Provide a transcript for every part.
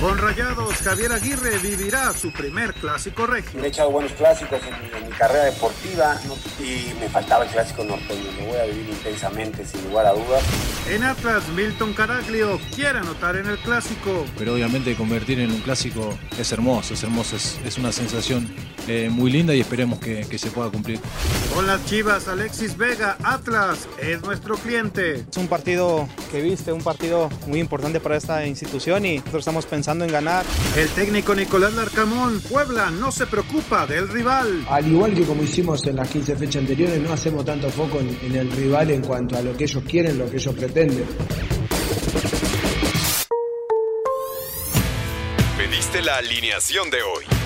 Con Rayados, Javier Aguirre vivirá su primer clásico regio. He echado buenos clásicos en mi, en mi carrera deportiva ¿no? y me faltaba el clásico norteño. Lo voy a vivir intensamente, sin lugar a dudas. En Atlas, Milton Caraglio quiere anotar en el clásico. Pero obviamente convertir en un clásico es hermoso, es hermoso, es, es una sensación eh, muy linda y esperemos que, que se pueda cumplir. Con las Chivas, Alexis Vega, Atlas es nuestro cliente. Es un partido que viste, un partido muy importante para esta institución y nosotros estamos pensando en ganar. El técnico Nicolás Larcamón, Puebla no se preocupa del rival. Al igual que como hicimos en las 15 fechas anteriores, no hacemos tanto foco en, en el rival en cuanto a lo que ellos quieren, lo que ellos pretenden. Pediste la alineación de hoy.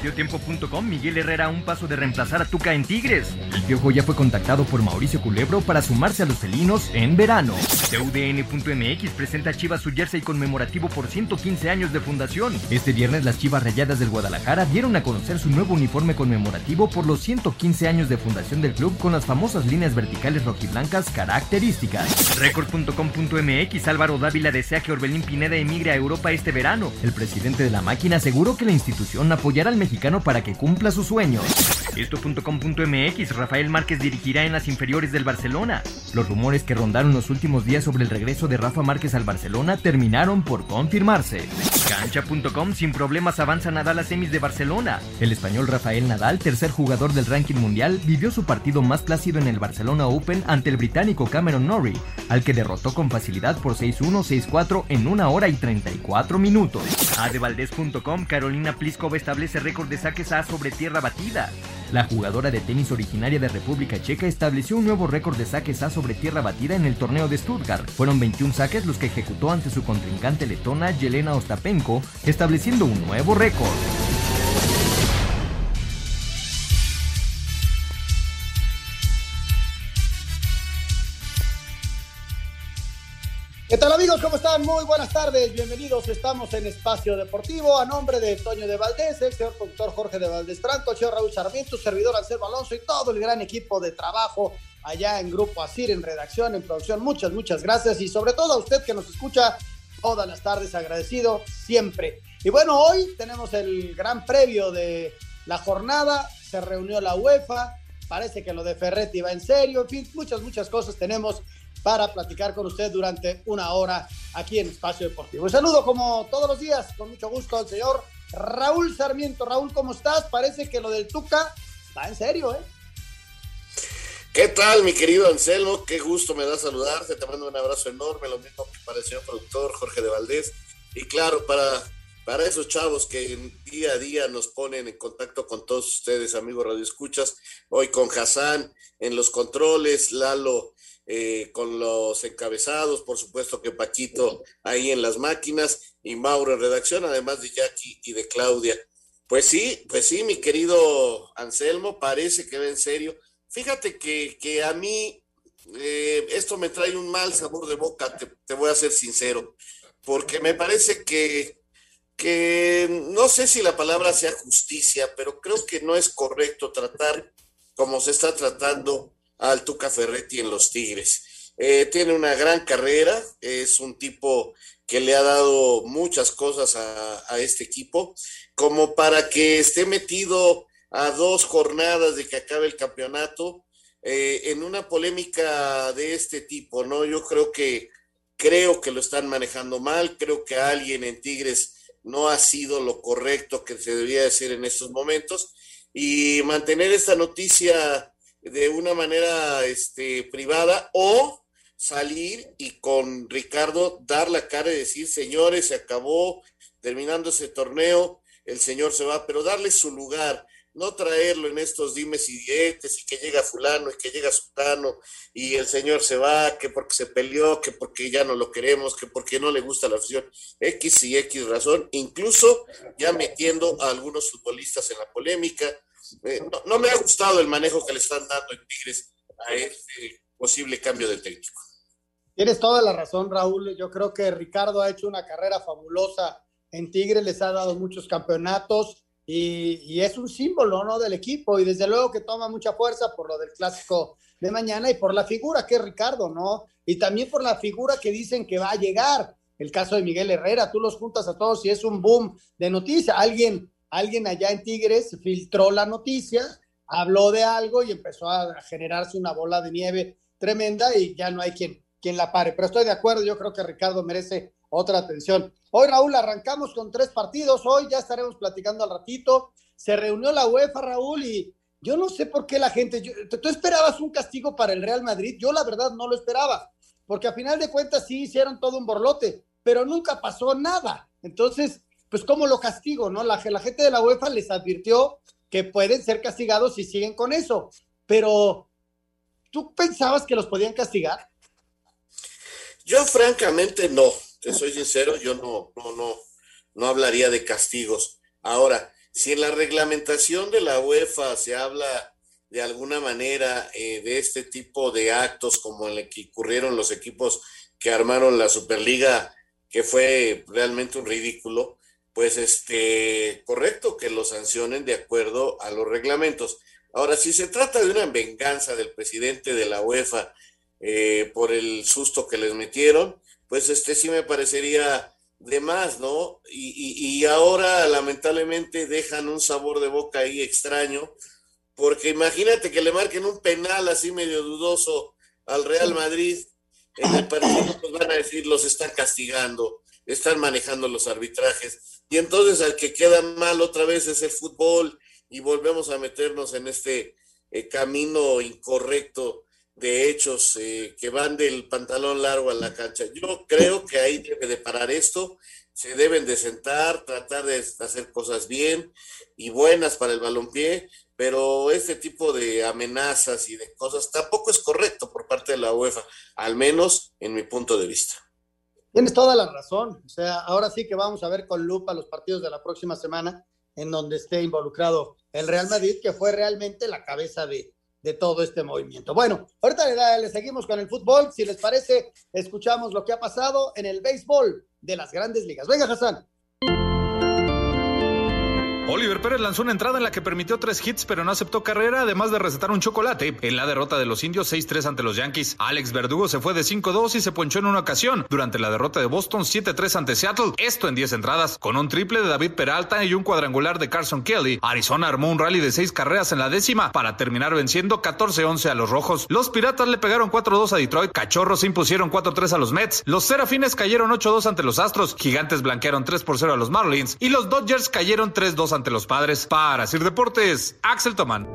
Mediotiempo.com, Miguel Herrera a un paso de reemplazar a Tuca en Tigres. El Piojo ya fue contactado por Mauricio Culebro para sumarse a los felinos en verano. CUDN.mx presenta a Chivas su jersey conmemorativo por 115 años de fundación. Este viernes las Chivas Rayadas del Guadalajara dieron a conocer su nuevo uniforme conmemorativo por los 115 años de fundación del club con las famosas líneas verticales rojiblancas características. Record.com.mx, Álvaro Dávila desea que Orbelín Pineda emigre a Europa este verano. El presidente de la máquina aseguró que la institución apoyará al mexicano para que cumpla sus sueños. Esto.com.mx Rafael Márquez dirigirá en las inferiores del Barcelona. Los rumores que rondaron los últimos días sobre el regreso de Rafa Márquez al Barcelona terminaron por confirmarse. Cancha.com sin problemas avanza Nadal a semis de Barcelona. El español Rafael Nadal, tercer jugador del ranking mundial, vivió su partido más plácido en el Barcelona Open ante el británico Cameron Norrie, al que derrotó con facilidad por 6-1, 6-4 en una hora y 34 minutos. Adevaldez.com Carolina Pliskova establece récord de saques A sobre tierra batida. La jugadora de tenis originaria de República Checa estableció un nuevo récord de saques A sobre tierra batida en el torneo de Stuttgart. Fueron 21 saques los que ejecutó ante su contrincante letona Yelena Ostapenko, estableciendo un nuevo récord. ¿Qué tal amigos? ¿Cómo están? Muy buenas tardes, bienvenidos. Estamos en Espacio Deportivo a nombre de Toño de Valdés, el señor productor Jorge de Valdés Franco, el señor Raúl Sarmiento, servidor Anselmo Alonso y todo el gran equipo de trabajo allá en Grupo Asir, en redacción, en producción. Muchas, muchas gracias y sobre todo a usted que nos escucha todas las tardes, agradecido siempre. Y bueno, hoy tenemos el gran previo de la jornada, se reunió la UEFA, parece que lo de Ferretti va en serio, en fin, muchas, muchas cosas tenemos para platicar con usted durante una hora aquí en Espacio Deportivo. Un saludo como todos los días, con mucho gusto al señor Raúl Sarmiento. Raúl, ¿cómo estás? Parece que lo del Tuca va en serio, ¿eh? ¿Qué tal, mi querido Anselmo? Qué gusto me da saludarte. Te mando un abrazo enorme, lo mismo para el señor productor Jorge de Valdés. Y claro, para, para esos chavos que día a día nos ponen en contacto con todos ustedes, amigos Radio Escuchas, hoy con Hassan en los controles, Lalo eh, con los encabezados, por supuesto que Paquito ahí en las máquinas y Mauro en redacción, además de Jackie y de Claudia. Pues sí, pues sí, mi querido Anselmo, parece que va en serio. Fíjate que, que a mí eh, esto me trae un mal sabor de boca, te, te, voy a ser sincero, porque me parece que, que no sé si la palabra sea justicia, pero creo que no es correcto tratar como se está tratando al Tuca Ferretti en los Tigres. Eh, tiene una gran carrera, es un tipo que le ha dado muchas cosas a, este equipo, como para que esté metido a dos jornadas de que acabe el campeonato eh, en una polémica de este tipo, ¿no? Yo creo que creo que lo están manejando mal, creo que alguien en Tigres no ha sido lo correcto que se debía decir en estos momentos y mantener esta noticia de una manera este, privada o salir y con Ricardo dar la cara y decir, señores, se acabó, terminando ese torneo, el señor se va, pero darle su lugar, no traerlo en estos dimes y dietes y que llega fulano y que llega sultano y el señor se va, que porque se peleó, que porque ya no lo queremos, que porque no le gusta la afición, X y X razón, incluso ya metiendo a algunos futbolistas en la polémica. Eh, no, me ha gustado el manejo que le están dando en Tigres a este posible cambio del técnico. Tienes toda la razón, Raúl. Yo creo que Ricardo ha hecho una carrera fabulosa en Tigres, les ha dado muchos campeonatos y, es un símbolo ¿no? del equipo y desde luego que toma mucha fuerza por lo del clásico de mañana y por la figura que es Ricardo, ¿no? Y también por la figura que dicen que va a llegar. El caso de Miguel Herrera, tú los juntas a todos y es un boom de noticia. Alguien, alguien allá en Tigres filtró la noticia, habló de algo y empezó a generarse una bola de nieve tremenda y ya no hay quien, quien la pare. Pero estoy de acuerdo, yo creo que Ricardo merece otra atención. Hoy, Raúl, arrancamos con tres partidos. Hoy ya estaremos platicando al ratito. Se reunió la UEFA, Raúl, y yo no sé por qué la gente. ¿Tú esperabas un castigo para el Real Madrid? Yo, la verdad, no lo esperaba, porque a final de cuentas sí hicieron todo un borlote, pero nunca pasó nada. Entonces, pues, ¿cómo lo castigo? no? La, la gente de la UEFA les advirtió que pueden ser castigados si siguen con eso, pero ¿tú pensabas que los podían castigar? Yo, francamente, no te soy sincero, yo no, no, no, no hablaría de castigos. Ahora, si en la reglamentación de la UEFA se habla de alguna manera eh, de este tipo de actos como el que ocurrieron los equipos que armaron la Superliga, que fue realmente un ridículo, pues este, correcto que lo sancionen de acuerdo a los reglamentos. Ahora, si se trata de una venganza del presidente de la UEFA eh, por el susto que les metieron, pues este sí me parecería de más, ¿no? Y, ahora lamentablemente dejan un sabor de boca ahí extraño, porque imagínate que le marquen un penal así medio dudoso al Real Madrid, en el partido pues van a decir los están castigando, están manejando los arbitrajes, y entonces al que queda mal otra vez es el fútbol y volvemos a meternos en este eh, camino incorrecto de hechos eh, que van del pantalón largo a la cancha. Yo creo que ahí debe de parar esto, se deben de sentar, tratar de hacer cosas bien y buenas para el balompié, pero este tipo de amenazas y de cosas tampoco es correcto por parte de la UEFA, al menos en mi punto de vista. Tienes toda la razón, o sea, ahora sí que vamos a ver con lupa los partidos de la próxima semana en donde esté involucrado el Real Madrid, que fue realmente la cabeza de, de todo este movimiento. Bueno, ahorita le, seguimos con el fútbol. Si les parece, escuchamos lo que ha pasado en el béisbol de las grandes ligas. Venga, Hassan. Oliver Pérez lanzó una entrada en la que permitió tres hits pero no aceptó carrera, además de recetar un chocolate en la derrota de los indios 6-3 ante los Yankees. Alex Verdugo se fue de 5-2 y se ponchó en una ocasión durante la derrota de Boston 7-3 ante Seattle, esto en 10 entradas. Con un triple de David Peralta y un cuadrangular de Carson Kelly, Arizona armó un rally de 6 carreras en la décima para terminar venciendo 14-11 a los Rojos. Los Piratas le pegaron 4-2 a Detroit, Cachorros se impusieron 4-3 a los Mets, los Serafines cayeron 8-2 ante los Astros, Gigantes blanquearon 3-0 a los Marlins y los Dodgers cayeron 3-2 ante los Padres. Para Sir Deportes, Axel Tomán.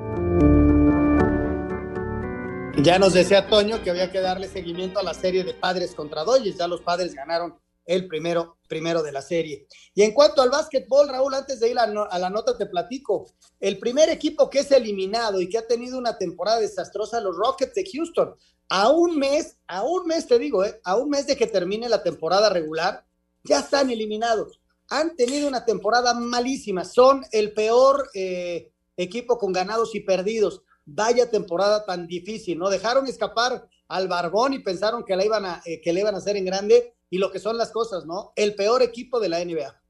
Ya nos decía Toño que había que darle seguimiento a la serie de padres contra Dodgers. Ya los padres ganaron el primero, primero de la serie. Y en cuanto al básquetbol, Raúl, antes de ir a, a, la nota te platico. El primer equipo que es eliminado y que ha tenido una temporada desastrosa, los Rockets de Houston. A un mes, a un mes te digo, ¿eh? a un mes de que termine la temporada regular, ya están eliminados han tenido una temporada malísima, son el peor eh, equipo con ganados y perdidos. Vaya temporada tan difícil, ¿no? Dejaron escapar al Barbón y pensaron que, la iban a, eh, que le iban a hacer en grande y lo que son las cosas, ¿no? El peor equipo de la NBA.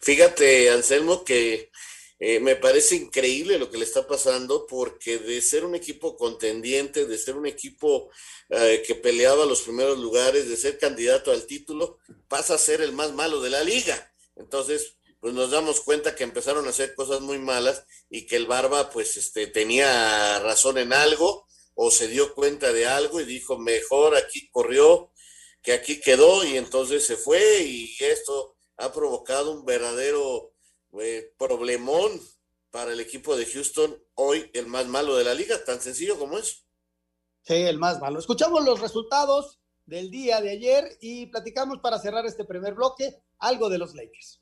Fíjate, Anselmo, que eh, me parece increíble lo que le está pasando porque de ser un equipo contendiente, de ser un equipo eh, que peleaba los primeros lugares, de ser candidato al título, pasa a ser el más malo de la liga. Entonces, pues nos damos cuenta que empezaron a hacer cosas muy malas y que el Barba pues este, tenía razón en algo o se dio cuenta de algo y dijo, mejor aquí corrió que aquí quedó y entonces se fue y esto ha provocado un verdadero eh, problemón para el equipo de Houston, hoy el más malo de la liga, tan sencillo como es. Sí, el más malo. Escuchamos los resultados del día de ayer y platicamos para cerrar este primer bloque algo de los Lakers.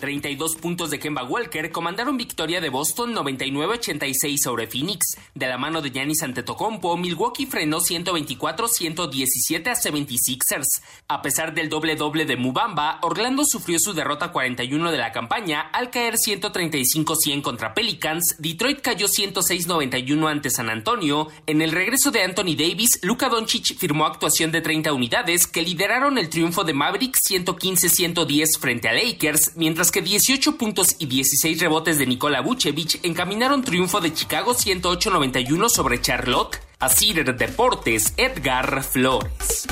32 puntos de Kemba Walker comandaron victoria de Boston 99-86 sobre Phoenix. De la mano de Giannis Antetokounmpo, Milwaukee frenó 124-117 a 76ers. A pesar del doble-doble de Mubamba, Orlando sufrió su derrota 41 de la campaña al caer 135-100 contra Pelicans. Detroit cayó 106-91 ante San Antonio. En el regreso de Anthony Davis, Luka Doncic firmó actuación de 30 unidades que lideraron el triunfo de Mavericks 115-110 frente a Lakers, mientras que 18 puntos y 16 rebotes de Nikola Vucevic encaminaron triunfo de Chicago 108-91 sobre Charlotte. A Cider Deportes, Edgar Flores.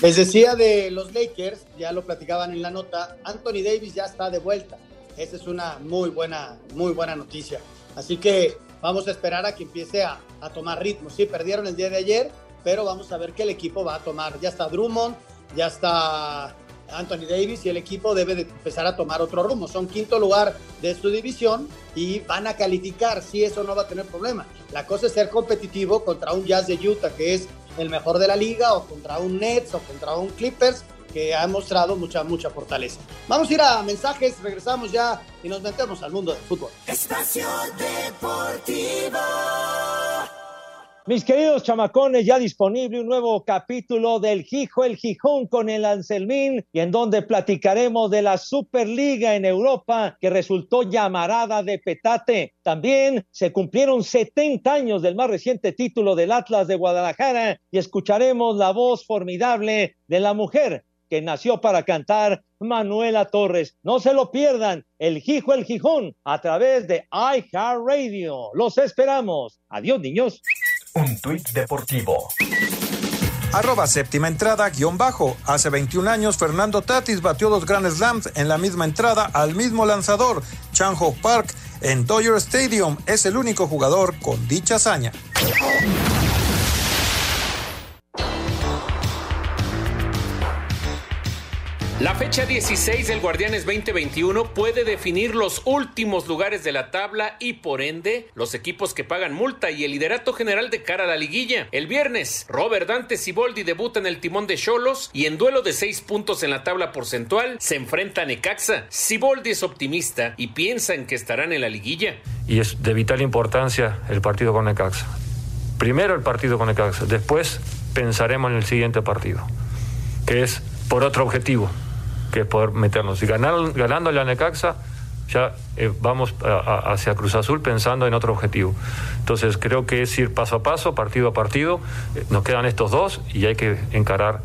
Les decía de los Lakers, ya lo platicaban en la nota, Anthony Davis ya está de vuelta. Esa es una muy buena, muy buena noticia. Así que vamos a esperar a que empiece a, a tomar ritmo. Sí, perdieron el día de ayer, pero vamos a ver qué el equipo va a tomar. Ya está Drummond, ya está Anthony Davis y el equipo debe de empezar a tomar otro rumbo. Son quinto lugar de su división y van a calificar, si eso no va a tener problema. La cosa es ser competitivo contra un Jazz de Utah que es el mejor de la liga o contra un Nets o contra un Clippers que ha mostrado mucha, mucha fortaleza. Vamos a ir a mensajes, regresamos ya y nos metemos al mundo del fútbol. Espacio Deportivo. Mis queridos chamacones, ya disponible un nuevo capítulo del Gijo el Gijón con el Anselmín y en donde platicaremos de la Superliga en Europa que resultó llamarada de petate. También se cumplieron 70 años del más reciente título del Atlas de Guadalajara y escucharemos la voz formidable de la mujer que nació para cantar Manuela Torres. No se lo pierdan, el Gijo el Gijón a través de iHeartRadio. Los esperamos. Adiós, niños. Un tuit deportivo. Arroba séptima entrada, guion bajo. Hace 21 años, Fernando Tatis batió dos Grand Slams en la misma entrada al mismo lanzador. Chan Ho Park en Dodger Stadium es el único jugador con dicha hazaña. La fecha 16 del Guardianes 2021 puede definir los últimos lugares de la tabla y por ende los equipos que pagan multa y el liderato general de cara a la liguilla. El viernes, Robert Dante Siboldi debuta en el timón de Cholos y en duelo de seis puntos en la tabla porcentual se enfrenta a Necaxa. Siboldi es optimista y piensa en que estarán en la liguilla. Y es de vital importancia el partido con Necaxa. Primero el partido con Necaxa, después pensaremos en el siguiente partido, que es por otro objetivo, que es poder meternos. Y ganar, ganándole a Necaxa, ya eh, vamos hacia Cruz Azul pensando en otro objetivo. Entonces creo que es ir paso a paso, partido a partido. Eh, nos quedan estos dos y hay que encarar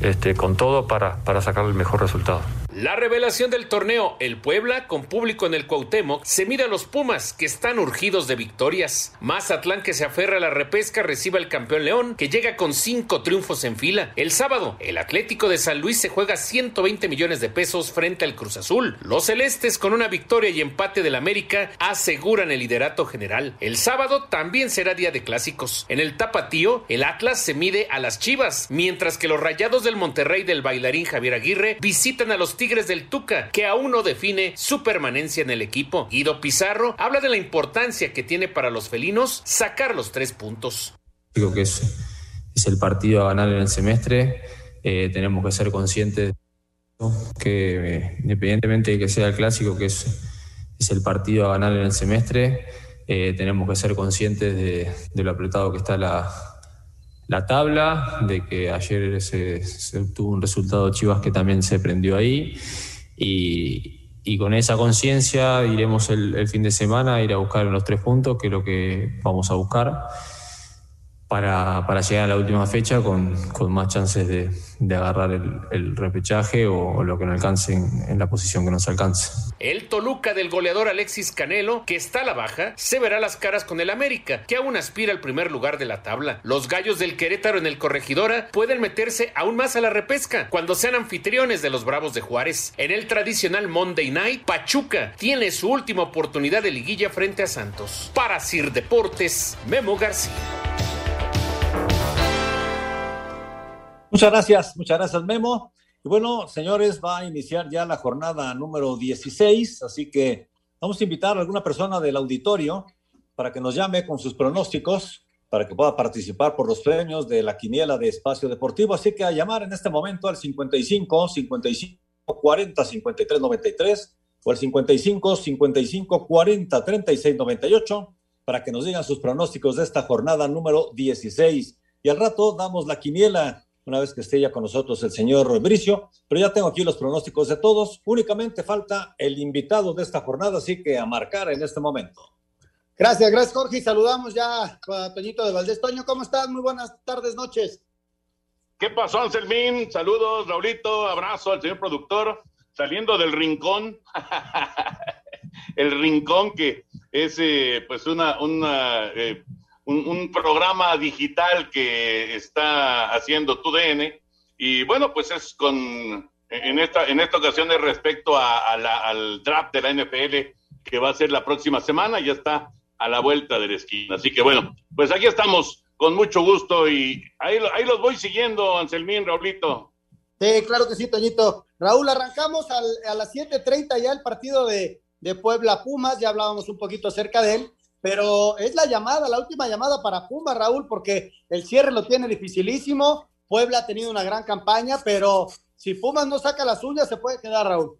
este, con todo para, para sacar el mejor resultado. La revelación del torneo, el Puebla, con público en el Cuauhtémoc, se mira a los Pumas, que están urgidos de victorias. Mazatlán, que se aferra a la repesca, recibe al campeón León, que llega con cinco triunfos en fila. El sábado, el Atlético de San Luis se juega 120 millones de pesos frente al Cruz Azul. Los celestes, con una victoria y empate del América, aseguran el liderato general. El sábado también será día de clásicos. En el Tapatío, el Atlas se mide a las Chivas, mientras que los Rayados del Monterrey del bailarín Javier Aguirre visitan a los Tigres del Tuca, que aún no define su permanencia en el equipo. Guido Pizarro habla de la importancia que tiene para los felinos sacar los tres puntos. Digo que es, el partido a ganar en el semestre. Eh, tenemos que ser conscientes que independientemente de que sea el clásico, que es, el partido a ganar en el semestre, eh, tenemos que ser conscientes de lo apretado que está la, la tabla, de que ayer se, se, obtuvo un resultado Chivas que también se prendió ahí. Y, con esa conciencia iremos el, el, fin de semana a ir a buscar los tres puntos, que es lo que vamos a buscar para, llegar a la última fecha con, más chances de, agarrar el, repechaje o, lo que no alcance en, en, la posición que nos alcance. El Toluca del goleador Alexis Canelo, que está a la baja, se verá las caras con el América, que aún aspira al primer lugar de la tabla. Los gallos del Querétaro en el Corregidora pueden meterse aún más a la repesca cuando sean anfitriones de los Bravos de Juárez. En el tradicional Monday Night, Pachuca tiene su última oportunidad de liguilla frente a Santos. Para Sir Deportes, Memo García. Muchas gracias, muchas gracias Memo. Y bueno, señores, va a iniciar ya la jornada número 16, así que vamos a invitar a alguna persona del auditorio para que nos llame con sus pronósticos, para que pueda participar por los premios de la quiniela de espacio deportivo. Así que a llamar en este momento al 55 55 40 53 93 o al 55 55 40 36 98 para que nos digan sus pronósticos de esta jornada número 16. Y al rato damos la quiniela una vez que esté ya con nosotros el señor Bricio, pero ya tengo aquí los pronósticos de todos. Únicamente falta el invitado de esta jornada, así que a marcar en este momento. Gracias, gracias Jorge. Y saludamos ya a Toñito de Valdés. Toño, ¿cómo estás? Muy buenas tardes, noches. ¿Qué pasó, Anselmín? Saludos, Raulito. Abrazo al señor productor. Saliendo del rincón. el rincón que es eh, pues una, una eh, un, programa digital que está haciendo TUDN y bueno, pues es con, en esta, en esta ocasión es respecto al draft de la NFL que va a ser la próxima semana, ya está a la vuelta de la esquina. Así que bueno, pues aquí estamos con mucho gusto y ahí, ahí los voy siguiendo, Anselmín, Raulito. Sí, claro que sí, Toñito. Raúl, arrancamos a las 7.30 ya el partido de, de Puebla Pumas, ya hablábamos un poquito acerca de él pero es la llamada, la última llamada para Puma, Raúl, porque el cierre lo tiene dificilísimo. Puebla ha tenido una gran campaña, pero si Pumas no saca las uñas, se puede quedar, Raúl.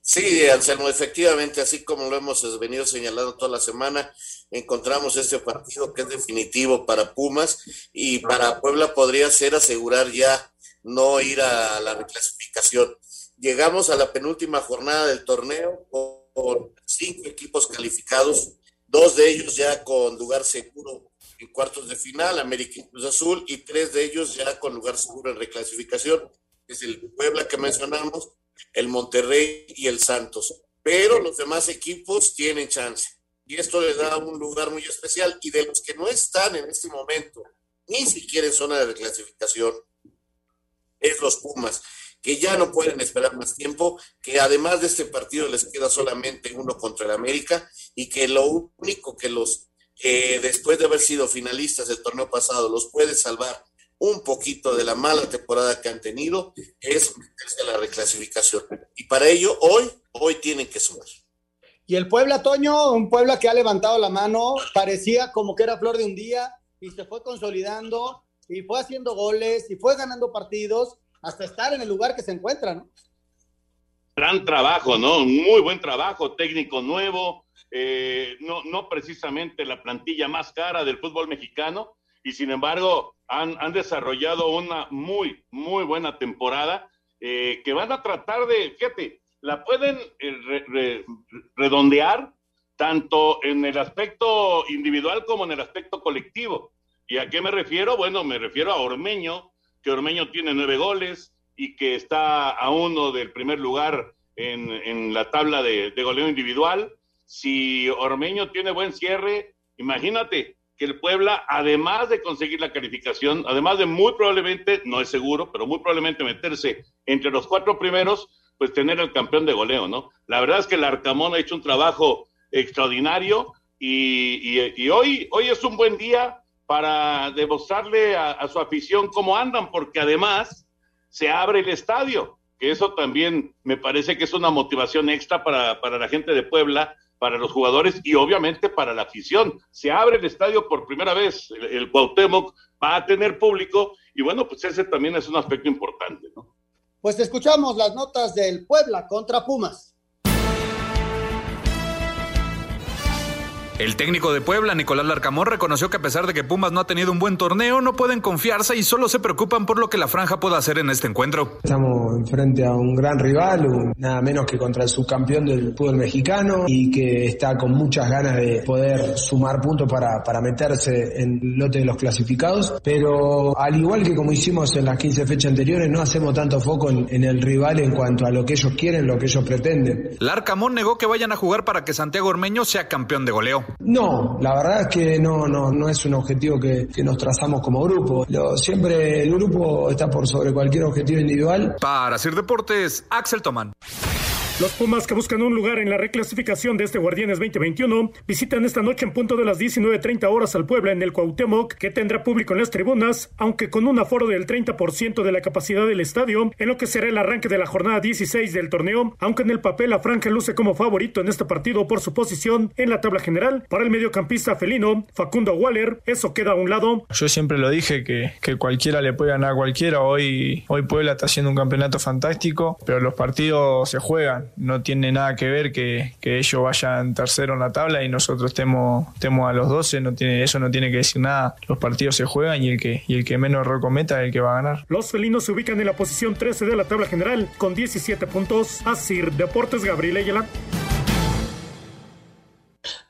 Sí, Anselmo, efectivamente, así como lo hemos venido señalando toda la semana, encontramos este partido que es definitivo para Pumas y para Puebla podría ser asegurar ya no ir a la reclasificación. Llegamos a la penúltima jornada del torneo con cinco equipos calificados dos de ellos ya con lugar seguro en cuartos de final, América y Cruz Azul, y tres de ellos ya con lugar seguro en reclasificación, es el Puebla que mencionamos, el Monterrey y el Santos. Pero los demás equipos tienen chance. Y esto les da un lugar muy especial. Y de los que no están en este momento, ni siquiera en zona de reclasificación, es los Pumas que ya no pueden esperar más tiempo, que además de este partido les queda solamente uno contra el América y que lo único que los, eh, después de haber sido finalistas del torneo pasado, los puede salvar un poquito de la mala temporada que han tenido es meterse a la reclasificación. Y para ello, hoy, hoy tienen que sumar. Y el Puebla, Toño, un Puebla que ha levantado la mano, parecía como que era flor de un día y se fue consolidando y fue haciendo goles y fue ganando partidos hasta estar en el lugar que se encuentra, ¿no? Gran trabajo, ¿no? Muy buen trabajo, técnico nuevo, eh, no, no precisamente la plantilla más cara del fútbol mexicano, y sin embargo han, han desarrollado una muy, muy buena temporada eh, que van a tratar de, fíjate, la pueden eh, re, re, redondear tanto en el aspecto individual como en el aspecto colectivo. ¿Y a qué me refiero? Bueno, me refiero a Ormeño, que Ormeño tiene nueve goles y que está a uno del primer lugar en, en la tabla de, de, goleo individual. Si Ormeño tiene buen cierre, imagínate que el Puebla, además de conseguir la calificación, además de muy probablemente, no es seguro, pero muy probablemente meterse entre los cuatro primeros, pues tener el campeón de goleo, ¿no? La verdad es que el Arcamón ha hecho un trabajo extraordinario y, y, y hoy, hoy es un buen día para demostrarle a, su afición cómo andan, porque además se abre el estadio, que eso también me parece que es una motivación extra para, para la gente de Puebla, para los jugadores y obviamente para la afición. Se abre el estadio por primera vez, el, el va a tener público y bueno, pues ese también es un aspecto importante, ¿no? Pues escuchamos las notas del Puebla contra Pumas. El técnico de Puebla, Nicolás Larcamón, reconoció que a pesar de que Pumas no ha tenido un buen torneo, no pueden confiarse y solo se preocupan por lo que la franja pueda hacer en este encuentro. Estamos enfrente a un gran rival, un- nada menos que contra el subcampeón del fútbol mexicano y que está con muchas ganas de poder sumar puntos para, para meterse en el lote de los clasificados. Pero al igual que como hicimos en las 15 fechas anteriores, no hacemos tanto foco en, en el rival en cuanto a lo que ellos quieren, lo que ellos pretenden. Larcamón negó que vayan a jugar para que Santiago Ormeño sea campeón de goleo. No, la verdad es que no, no, no es un objetivo que, nos trazamos como grupo. Lo- siempre el grupo está por sobre cualquier objetivo individual. Para Sir Deportes, Axel Tomán. Los Pumas que buscan un lugar en la reclasificación de este Guardianes 2021 visitan esta noche en punto de las 19.30 horas al Puebla en el Cuauhtémoc, que tendrá público en las tribunas, aunque con un aforo del 30% de la capacidad del estadio, en lo que será el arranque de la jornada 16 del torneo, aunque en el papel la franja luce como favorito en este partido por su posición en la tabla general. Para el mediocampista felino, Facundo Waller, eso queda a un lado. Yo siempre lo dije que, que cualquiera le puede ganar a cualquiera. Hoy, hoy Puebla está haciendo un campeonato fantástico, pero los partidos se juegan. No tiene nada que ver que, que ellos vayan tercero en la tabla y nosotros estemos, estemos a los 12. No tiene, eso no tiene que decir nada. Los partidos se juegan y el que, y el que menos error cometa es el que va a ganar. Los felinos se ubican en la posición 13 de la tabla general con 17 puntos. Asir Deportes Gabriel Ayala.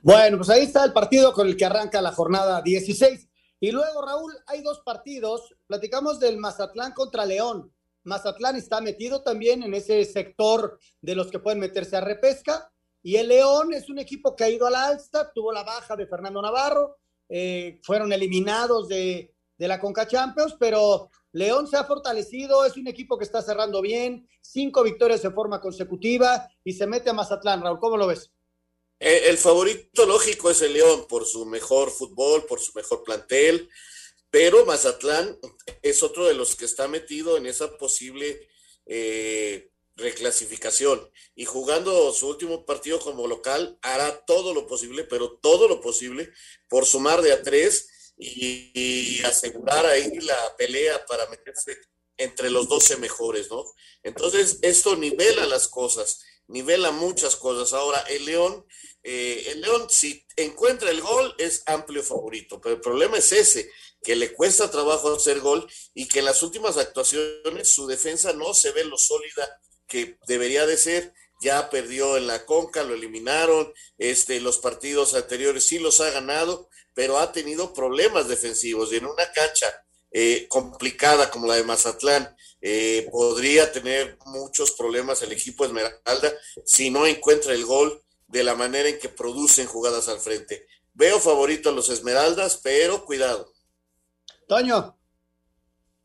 Bueno, pues ahí está el partido con el que arranca la jornada 16. Y luego, Raúl, hay dos partidos. Platicamos del Mazatlán contra León. Mazatlán está metido también en ese sector de los que pueden meterse a repesca. Y el León es un equipo que ha ido a la alza, tuvo la baja de Fernando Navarro, eh, fueron eliminados de, la Conca Champions, pero León se ha fortalecido, es un equipo que está cerrando bien, cinco victorias de forma consecutiva y se mete a Mazatlán. Raúl, ¿cómo lo ves? Eh, el favorito lógico es el León por su mejor fútbol, por su mejor plantel, pero Mazatlán es otro de los que está metido en esa posible eh, reclasificación y jugando su último partido como local hará todo lo posible, pero todo lo posible por sumar de a tres y, asegurar ahí la pelea para meterse entre los 12 mejores, ¿no? Entonces, esto nivela las cosas, nivela muchas cosas. Ahora, el León, eh, el León, si encuentra el gol, es amplio favorito, pero el problema es ese, que le cuesta trabajo hacer gol y que en las últimas actuaciones su defensa no se ve lo sólida que debería de ser. Ya perdió en la Conca, lo eliminaron, este, los partidos anteriores sí los ha ganado, pero ha tenido problemas defensivos y en una cancha eh, complicada como la de Mazatlán, eh, podría tener muchos problemas el equipo Esmeralda si no encuentra el gol de la manera en que producen jugadas al frente. Veo favorito a los Esmeraldas, pero cuidado. Toño.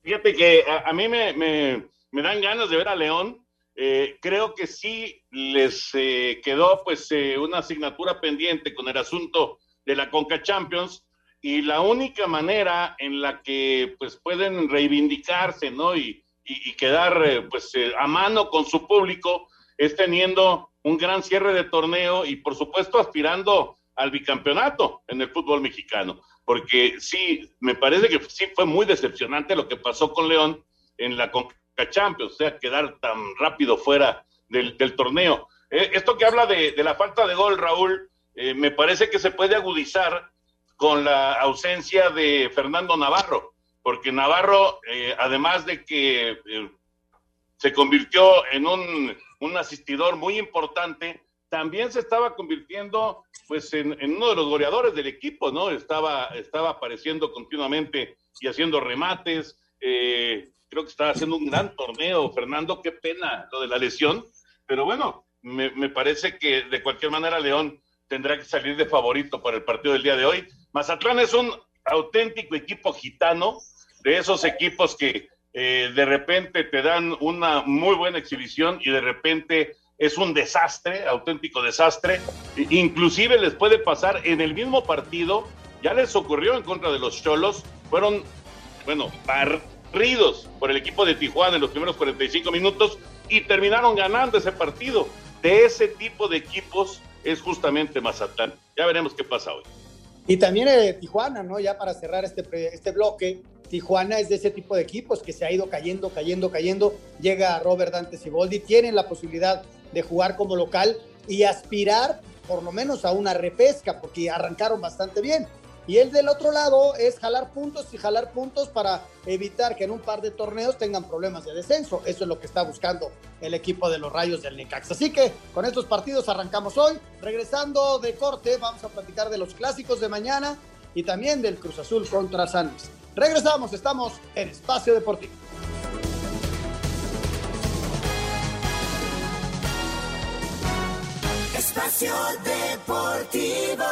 Fíjate que a, a mí me, me, me, dan ganas de ver a León. Eh, creo que sí les eh, quedó pues eh, una asignatura pendiente con el asunto de la Conca Champions y la única manera en la que pues pueden reivindicarse, ¿no? Y, y, y quedar eh, pues eh, a mano con su público es teniendo un gran cierre de torneo y por supuesto aspirando al bicampeonato en el fútbol mexicano, porque sí, me parece que sí fue muy decepcionante lo que pasó con León en la Conca Champions, o sea, quedar tan rápido fuera del, torneo. Eh, esto que habla de, la falta de gol, Raúl, eh, me parece que se puede agudizar con la ausencia de Fernando Navarro, porque Navarro, eh, además de que se convirtió en un, asistidor muy importante, también se estaba convirtiendo pues en, uno de los goleadores del equipo, ¿no? Estaba, estaba apareciendo continuamente y haciendo remates, eh, creo que estaba haciendo un gran torneo, Fernando, qué pena lo de la lesión, pero bueno, me, me parece que de cualquier manera León tendrá que salir de favorito para el partido del día de hoy. Mazatlán es un auténtico equipo gitano, de esos equipos que eh, de repente te dan una muy buena exhibición y de repente es un desastre, auténtico desastre. Inclusive les puede pasar en el mismo partido, ya les ocurrió en contra de los Cholos, fueron, bueno, barridos por el equipo de Tijuana en los primeros 45 minutos y terminaron ganando ese partido. De ese tipo de equipos es justamente Mazatlán. Ya veremos qué pasa hoy. Y también eh, Tijuana, ¿no? Ya para cerrar este, este bloque, Tijuana es de ese tipo de equipos que se ha ido cayendo, cayendo, cayendo. Llega Robert Dante Siboldi, tienen la posibilidad de jugar como local y aspirar por lo menos a una repesca, porque arrancaron bastante bien. Y el del otro lado es jalar puntos y jalar puntos para evitar que en un par de torneos tengan problemas de descenso. Eso es lo que está buscando el equipo de los Rayos del Necax. Así que con estos partidos arrancamos hoy. Regresando de corte, vamos a platicar de los clásicos de mañana y también del Cruz Azul contra San Luis. Regresamos, estamos en Espacio Deportivo. Espacio Deportivo.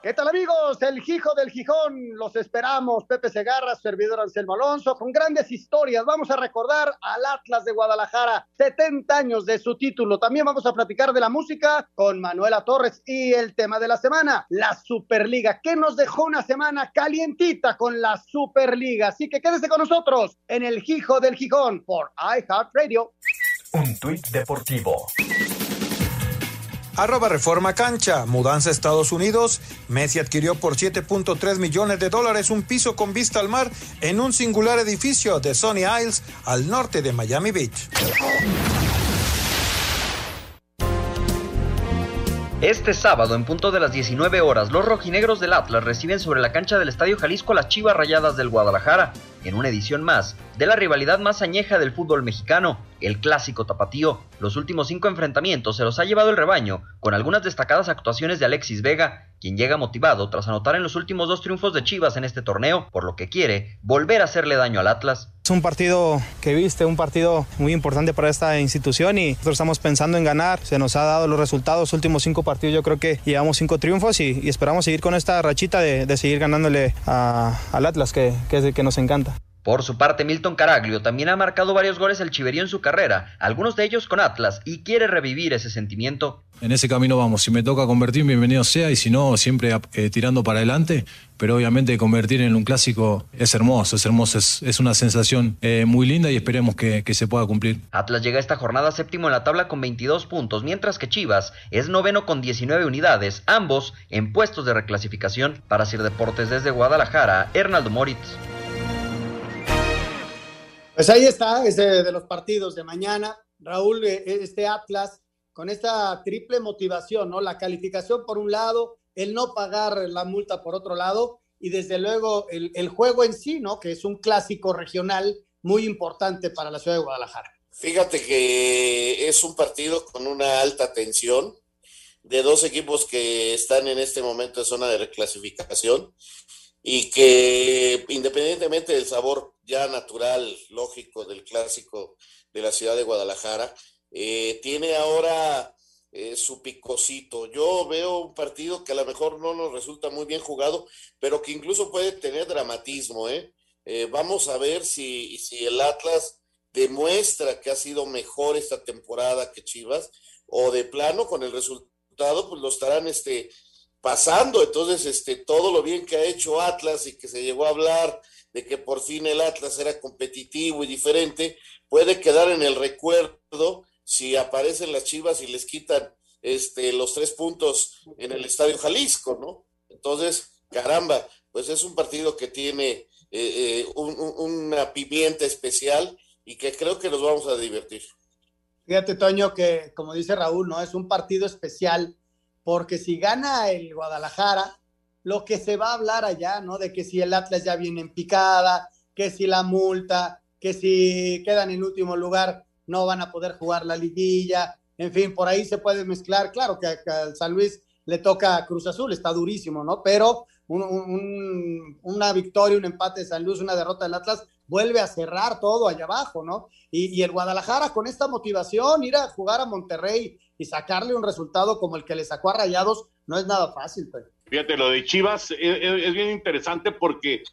¿Qué tal amigos? El Hijo del Gijón, los esperamos. Pepe Segarra, servidor Anselmo Alonso, con grandes historias. Vamos a recordar al Atlas de Guadalajara, 70 años de su título. También vamos a platicar de la música con Manuela Torres y el tema de la semana, la Superliga, que nos dejó una semana calientita con la Superliga. Así que quédese con nosotros en el Hijo del Gijón por iHeartRadio. Un tuit deportivo. Arroba Reforma Cancha, mudanza a Estados Unidos. Messi adquirió por 7.3 millones de dólares un piso con vista al mar en un singular edificio de Sunny Isles al norte de Miami Beach. Este sábado, en punto de las 19 horas, los rojinegros del Atlas reciben sobre la cancha del Estadio Jalisco a las Chivas Rayadas del Guadalajara, en una edición más de la rivalidad más añeja del fútbol mexicano, el clásico tapatío. Los últimos cinco enfrentamientos se los ha llevado el rebaño, con algunas destacadas actuaciones de Alexis Vega, quien llega motivado tras anotar en los últimos dos triunfos de Chivas en este torneo, por lo que quiere volver a hacerle daño al Atlas. Es un partido que viste, un partido muy importante para esta institución y nosotros estamos pensando en ganar. Se nos ha dado los resultados, últimos cinco partidos yo creo que llevamos cinco triunfos y, esperamos seguir con esta rachita de, seguir ganándole al Atlas que, que, que nos encanta. Por su parte, Milton Caraglio también ha marcado varios goles al Chiverío en su carrera, algunos de ellos con Atlas, y quiere revivir ese sentimiento. En ese camino vamos, si me toca convertir, bienvenido sea, y si no, siempre eh, tirando para adelante, pero obviamente convertir en un clásico es hermoso, es hermoso, es, es una sensación eh, muy linda y esperemos que, que, se pueda cumplir. Atlas llega esta jornada séptimo en la tabla con 22 puntos, mientras que Chivas es noveno con 19 unidades, ambos en puestos de reclasificación. Para Sir Deportes desde Guadalajara, Hernaldo Moritz. Pues ahí está, ese de los partidos de mañana. Raúl, eh, este Atlas, con esta triple motivación, ¿no? La calificación por un lado, el no pagar la multa por otro lado, y desde luego el juego en sí, ¿no? Que es un clásico regional muy importante para la ciudad de Guadalajara. Fíjate que es un partido con una alta tensión de dos equipos que están en este momento en zona de reclasificación y que independientemente del sabor ya natural, lógico del clásico de la ciudad de Guadalajara, eh, tiene ahora eh, su picocito. Yo veo un partido que a lo mejor no nos resulta muy bien jugado, pero que incluso puede tener dramatismo. ¿eh? eh vamos a ver si, si el Atlas demuestra que ha sido mejor esta temporada que Chivas, o de plano con el resultado, pues lo estarán este, pasando. Entonces, este, todo lo bien que ha hecho Atlas y que se llegó a hablar de que por fin el Atlas era competitivo y diferente, puede quedar en el recuerdo si aparecen las Chivas y les quitan este, los tres puntos en el Estadio Jalisco, ¿no? Entonces, caramba, pues es un partido que tiene eh, eh, un, una pimienta especial y que creo que nos vamos a divertir. Fíjate, Toño, que como dice Raúl, ¿no? Es un partido especial porque si gana el Guadalajara, lo que se va a hablar allá, ¿no? De que si el Atlas ya viene en picada, que si la multa, que si quedan en último lugar no van a poder jugar la liguilla, en fin, por ahí se puede mezclar, claro que, al San Luis le toca Cruz Azul, está durísimo, ¿no? Pero un, un, una victoria, un empate de San Luis, una derrota del Atlas, vuelve a cerrar todo allá abajo, ¿no? Y, y, el Guadalajara con esta motivación, ir a jugar a Monterrey y sacarle un resultado como el que le sacó a Rayados, no es nada fácil. Fíjate, lo de Chivas es, es bien interesante porque,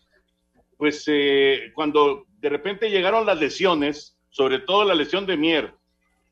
pues, eh, cuando de repente llegaron las lesiones, sobre todo la lesión de Mier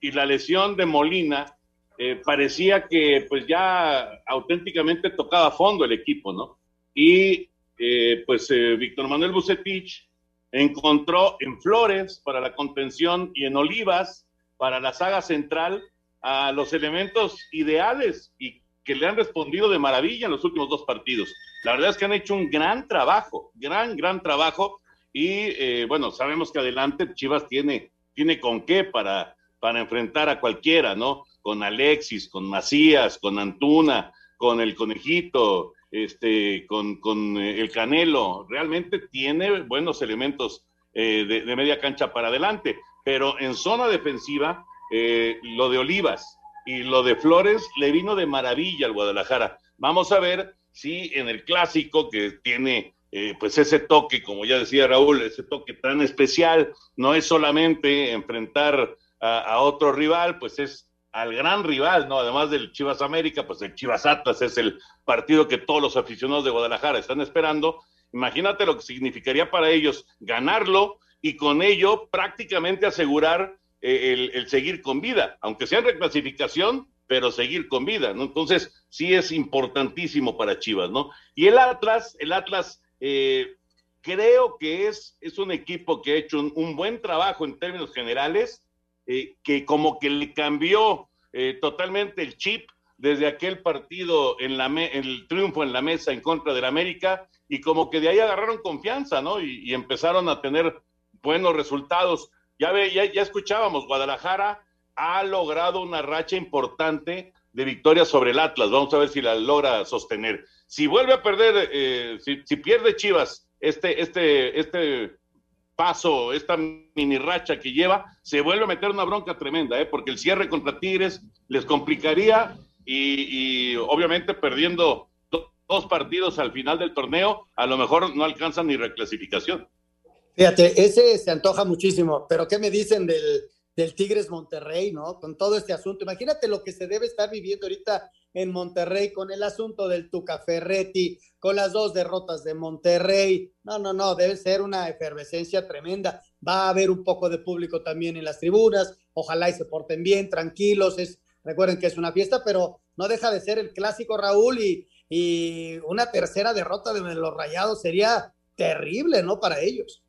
y la lesión de Molina, eh, parecía que pues ya auténticamente tocaba fondo el equipo, ¿no? Y eh, pues Víctor Manuel Bucetich encontró en Flores para la contención y en Olivas para la saga central a los elementos ideales y que le han respondido de maravilla en los últimos dos partidos. La verdad es que han hecho un gran trabajo, gran, gran trabajo. Y eh, bueno, sabemos que adelante Chivas tiene, tiene con qué para, para enfrentar a cualquiera, ¿no? Con Alexis, con Macías, con Antuna, con el Conejito, este, con, con eh, el Canelo. Realmente tiene buenos elementos eh, de, media cancha para adelante, pero en zona defensiva, eh, lo de Olivas y lo de Flores le vino de maravilla al Guadalajara. Vamos a ver si en el clásico que tiene pues ese toque, como ya decía Raúl, ese toque tan especial, no es solamente enfrentar a, otro rival, pues es al gran rival, ¿no? Además del Chivas América, pues el Chivas Atlas es el partido que todos los aficionados de Guadalajara están esperando. Imagínate lo que significaría para ellos ganarlo y con ello prácticamente asegurar eh, el, seguir con vida, aunque sea en reclasificación, pero seguir con vida, ¿no? Entonces, sí es importantísimo para Chivas, ¿no? Y el Atlas, el Atlas, eh, creo que es, es un equipo que ha hecho un buen trabajo en términos generales, eh, que como que le cambió totalmente el chip desde aquel partido en la el triunfo en la mesa en contra del América y como que de ahí agarraron confianza, ¿no? Y, empezaron a tener buenos resultados. Ya, ve, ya, escuchábamos, Guadalajara ha logrado una racha importante de victorias sobre el Atlas. Vamos a ver si la logra sostener. Si vuelve a perder, eh, si, si, pierde Chivas este, este, este paso, esta mini racha que lleva, se vuelve a meter una bronca tremenda, ¿eh? porque el cierre contra Tigres les complicaría y, obviamente perdiendo dos partidos al final del torneo, a lo mejor no alcanzan ni reclasificación. Fíjate, ese se antoja muchísimo, pero ¿qué me dicen del, del Tigres Monterrey, no? Con todo este asunto. Imagínate lo que se debe estar viviendo ahorita en Monterrey con el asunto del Tuca Ferretti, con las dos derrotas de Monterrey. No, no, no, debe ser una efervescencia tremenda. Va a haber un poco de público también en las tribunas. Ojalá y se porten bien, tranquilos. Es, recuerden que es una fiesta, pero no deja de ser el clásico Raúl y, y una tercera derrota de los Rayados sería terrible, ¿no? Para ellos.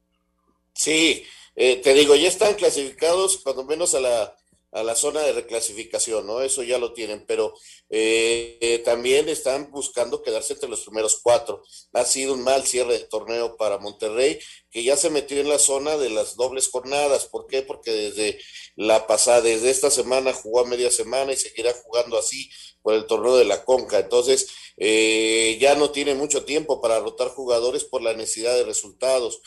Sí, eh, te digo, ya están clasificados cuando menos a la, a la zona de reclasificación, ¿no? Eso ya lo tienen, pero eh, eh, también están buscando quedarse entre los primeros cuatro. Ha sido un mal cierre de torneo para Monterrey, que ya se metió en la zona de las dobles jornadas. ¿Por qué? Porque desde la pasada, desde esta semana jugó a media semana y seguirá jugando así por el torneo de la Conca. Entonces, ya no tiene mucho tiempo para rotar jugadores por la necesidad de resultados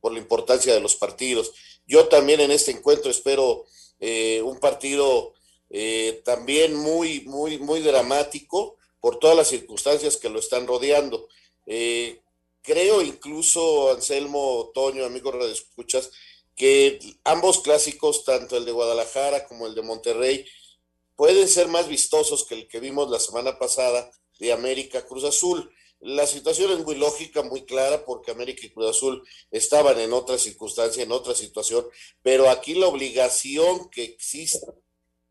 por la importancia de los partidos. Yo también en este encuentro espero eh, un partido eh, también muy, muy, muy dramático por todas las circunstancias que lo están rodeando. Eh, creo incluso, Anselmo, Toño, amigos de escuchas, que ambos clásicos, tanto el de Guadalajara como el de Monterrey, pueden ser más vistosos que el que vimos la semana pasada de América Cruz Azul. La situación es muy lógica, muy clara, porque América y Cruz Azul estaban en otra circunstancia, en otra situación, pero aquí la obligación que existe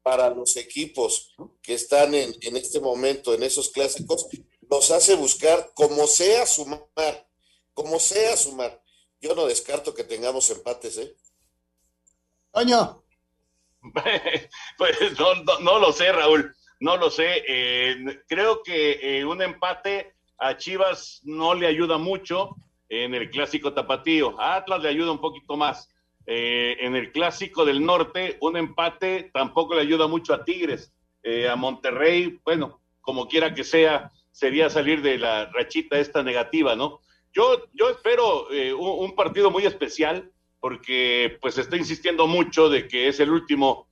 para los equipos que están en, este momento en esos clásicos, nos hace buscar como sea sumar, como sea sumar. Yo no descarto que tengamos empates, ¿eh? Toño. pues no, lo sé, Raúl, no lo sé. Eh, creo que eh, un empate a Chivas no le ayuda mucho en el clásico tapatío, a Atlas le ayuda un poquito más. Eh, en el clásico del norte, un empate tampoco le ayuda mucho a Tigres. Eh, a Monterrey, bueno, como quiera que sea, sería salir de la rachita esta negativa, ¿no? Yo, yo espero eh, un, partido muy especial porque pues está insistiendo mucho de que es el último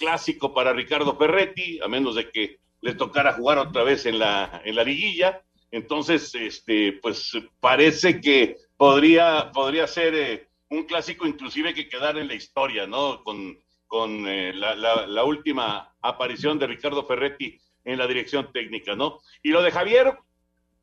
clásico para Ricardo Ferretti, a menos de que le tocara jugar otra vez en la, en la liguilla. Entonces, este, pues parece que podría, podría ser eh, un clásico inclusive que quedar en la historia, ¿no? Con, con eh, la, la, última aparición de Ricardo Ferretti en la dirección técnica, ¿no? Y lo de Javier,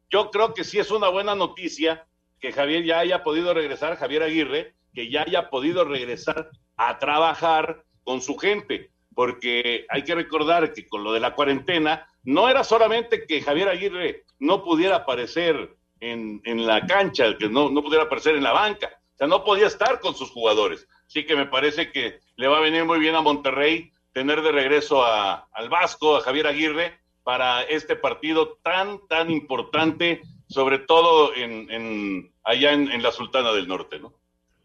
yo creo que sí es una buena noticia que Javier ya haya podido regresar, Javier Aguirre, que ya haya podido regresar a trabajar con su gente, porque hay que recordar que con lo de la cuarentena, no era solamente que Javier Aguirre no pudiera aparecer en, la cancha, que no, no pudiera aparecer en la banca, o sea, no podía estar con sus jugadores. Así que me parece que le va a venir muy bien a Monterrey tener de regreso a, al Vasco, a Javier Aguirre, para este partido tan, tan importante, sobre todo en, allá en, en, la Sultana del Norte, ¿no?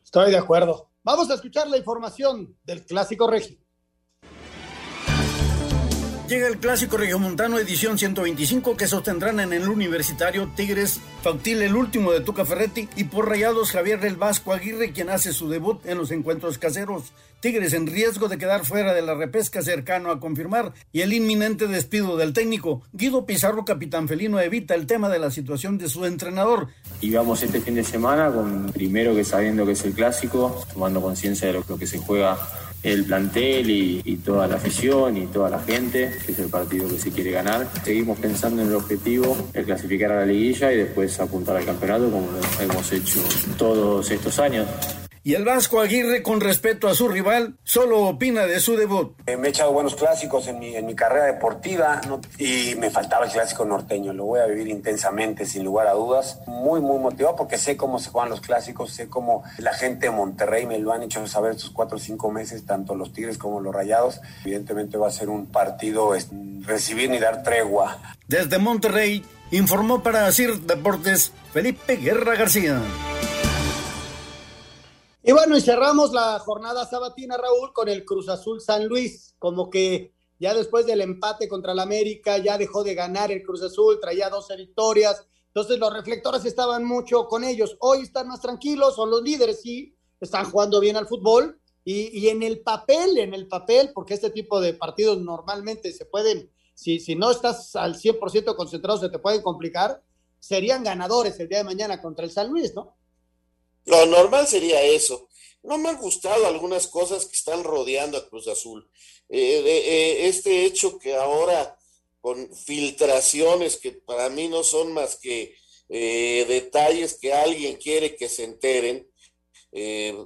Estoy de acuerdo. Vamos a escuchar la información del Clásico Regio. Llega el clásico regiomontano edición 125 que sostendrán en el Universitario Tigres Fautil, el último de Tuca Ferretti, y por Rayados Javier del Vasco Aguirre, quien hace su debut en los encuentros caseros. Tigres en riesgo de quedar fuera de la repesca cercano a confirmar y el inminente despido del técnico. Guido Pizarro, capitán felino, evita el tema de la situación de su entrenador. Y vamos este fin de semana con primero que sabiendo que es el clásico, tomando conciencia de lo que se juega el plantel y, toda la afición y toda la gente, que es el partido que se quiere ganar. Seguimos pensando en el objetivo, de clasificar a la liguilla y después apuntar al campeonato como lo hemos hecho todos estos años. Y el Vasco Aguirre, con respeto a su rival, solo opina de su debut. Eh, me he echado buenos clásicos en mi, en mi carrera deportiva y me faltaba el clásico norteño. Lo voy a vivir intensamente, sin lugar a dudas. Muy, muy motivado porque sé cómo se juegan los clásicos, sé cómo la gente de Monterrey me lo han hecho saber estos cuatro o cinco meses, tanto los Tigres como los Rayados. Evidentemente va a ser un partido recibir ni dar tregua. Desde Monterrey, informó para CIR Deportes Felipe Guerra García. Y bueno, y cerramos la jornada sabatina, Raúl, con el Cruz Azul San Luis, como que ya después del empate contra el América, ya dejó de ganar el Cruz Azul, traía 12 victorias, entonces los reflectores estaban mucho con ellos. Hoy están más tranquilos, son los líderes, sí, están jugando bien al fútbol, y, y en el papel, en el papel, porque este tipo de partidos normalmente se pueden, si, si no estás al 100% concentrado, se te pueden complicar, serían ganadores el día de mañana contra el San Luis, ¿no? Lo normal sería eso. No me han gustado algunas cosas que están rodeando a Cruz Azul. Eh, eh, este hecho que ahora con filtraciones que para mí no son más que eh, detalles que alguien quiere que se enteren.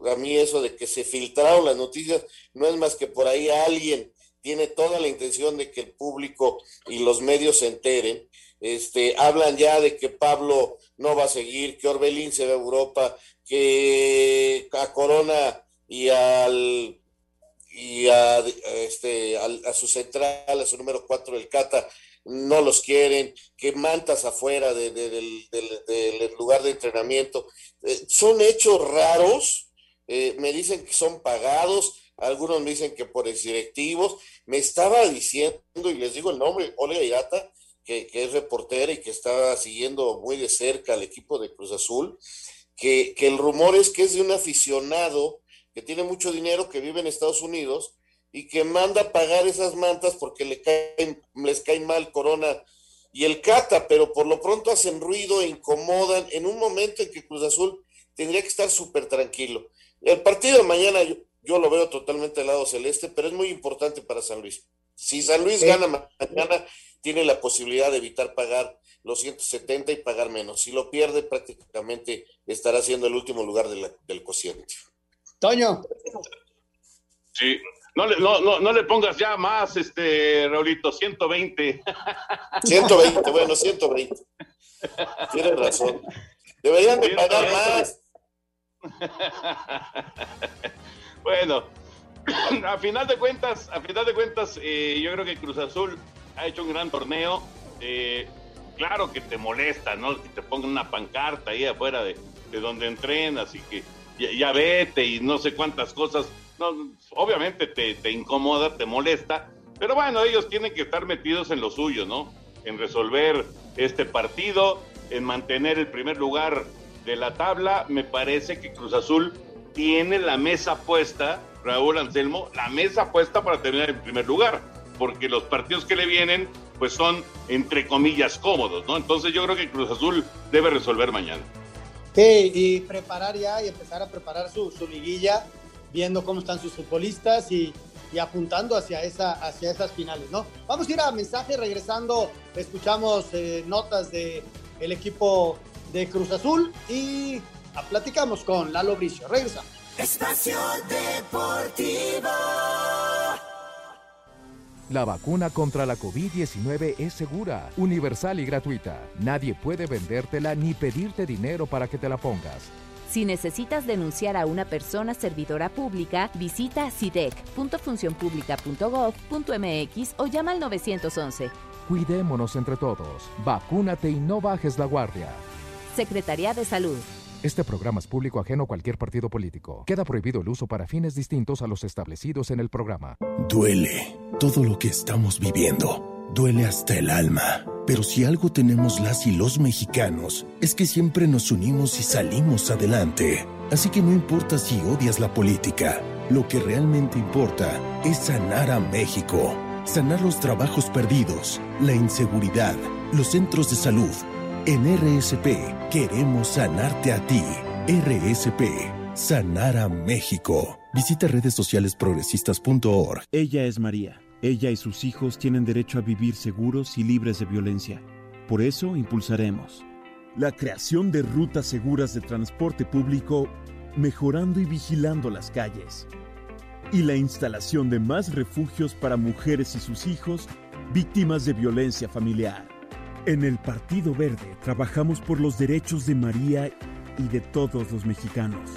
a mí eso de que se filtraron las noticias no es más que por ahí alguien tiene toda la intención de que el público y los medios se enteren. Este, hablan ya de que Pablo no va a seguir, que Orbelín se va a Europa, que a Corona y al y a, este, a, su central, a su número 4 del Cata, no los quieren, que mantas afuera del, lugar de entrenamiento. Eh, son hechos raros, eh, me dicen que son pagados, algunos me dicen que por directivos. Me estaba diciendo, y les digo el nombre, Olga Irata, que, que es reportera y que está siguiendo muy de cerca al equipo de Cruz Azul, que, el rumor es que es de un aficionado que tiene mucho dinero, que vive en Estados Unidos y que manda a pagar esas mantas porque le caen, les cae mal Corona y el Cata, pero por lo pronto hacen ruido e incomodan en un momento en que Cruz Azul tendría que estar súper tranquilo. El partido de mañana yo, lo veo totalmente al lado celeste, pero es muy importante para San Luis. Si San Luis gana mañana, tiene la posibilidad de evitar pagar los 170 y pagar menos. Si lo pierde, prácticamente estará siendo el último lugar del cociente. Toño. Sí, no le, no, no, le pongas ya más, este, Raulito, 120. 120, bueno, 120. Tienes razón. Deberían de pagar más. bueno, a final de cuentas, a final de cuentas, eh, yo creo que Cruz Azul ha hecho un gran torneo. Eh, claro que te molesta, ¿no? Que te pongan una pancarta ahí afuera de, donde entrenas y que ya, vete y no sé cuántas cosas. No, obviamente te, te, incomoda, te molesta, pero bueno, ellos tienen que estar metidos en lo suyo, ¿no? En resolver este partido, en mantener el primer lugar de la tabla. Me parece que Cruz Azul tiene la mesa puesta, Raúl Anselmo, la mesa puesta para terminar en primer lugar, porque los partidos que le vienen pues son, entre comillas, cómodos, ¿no? Entonces yo creo que Cruz Azul debe resolver mañana. Sí, y preparar ya y empezar a preparar su, su liguilla, viendo cómo están sus futbolistas y, y, apuntando hacia, esa, hacia esas finales, ¿no? Vamos a ir a mensaje, regresando, escuchamos eh, notas del el equipo de Cruz Azul y platicamos con Lalo Bricio. Regresamos. Espacio Deportivo. La vacuna contra la COVID-19 es segura, universal y gratuita. Nadie puede vendértela ni pedirte dinero para que te la pongas. Si necesitas denunciar a una persona servidora pública, visita sidec.funcionpública.gov.mx o llama al 911. Cuidémonos entre todos. Vacúnate y no bajes la guardia. Secretaría de Salud. Este programa es público ajeno a cualquier partido político. Queda prohibido el uso para fines distintos a los establecidos en el programa. Duele todo lo que estamos viviendo. Duele hasta el alma. Pero si algo tenemos las y los mexicanos, es que siempre nos unimos y salimos adelante. Así que no importa si odias la política, lo que realmente importa es sanar a México. Sanar los trabajos perdidos, la inseguridad, los centros de salud. En RSP queremos sanarte a ti. RSP, sanar a México. Visita redes sociales progresistas.org. Ella es María. Ella y sus hijos tienen derecho a vivir seguros y libres de violencia. Por eso impulsaremos la creación de rutas seguras de transporte público, mejorando y vigilando las calles. Y la instalación de más refugios para mujeres y sus hijos víctimas de violencia familiar. En el Partido Verde trabajamos por los derechos de María y de todos los mexicanos.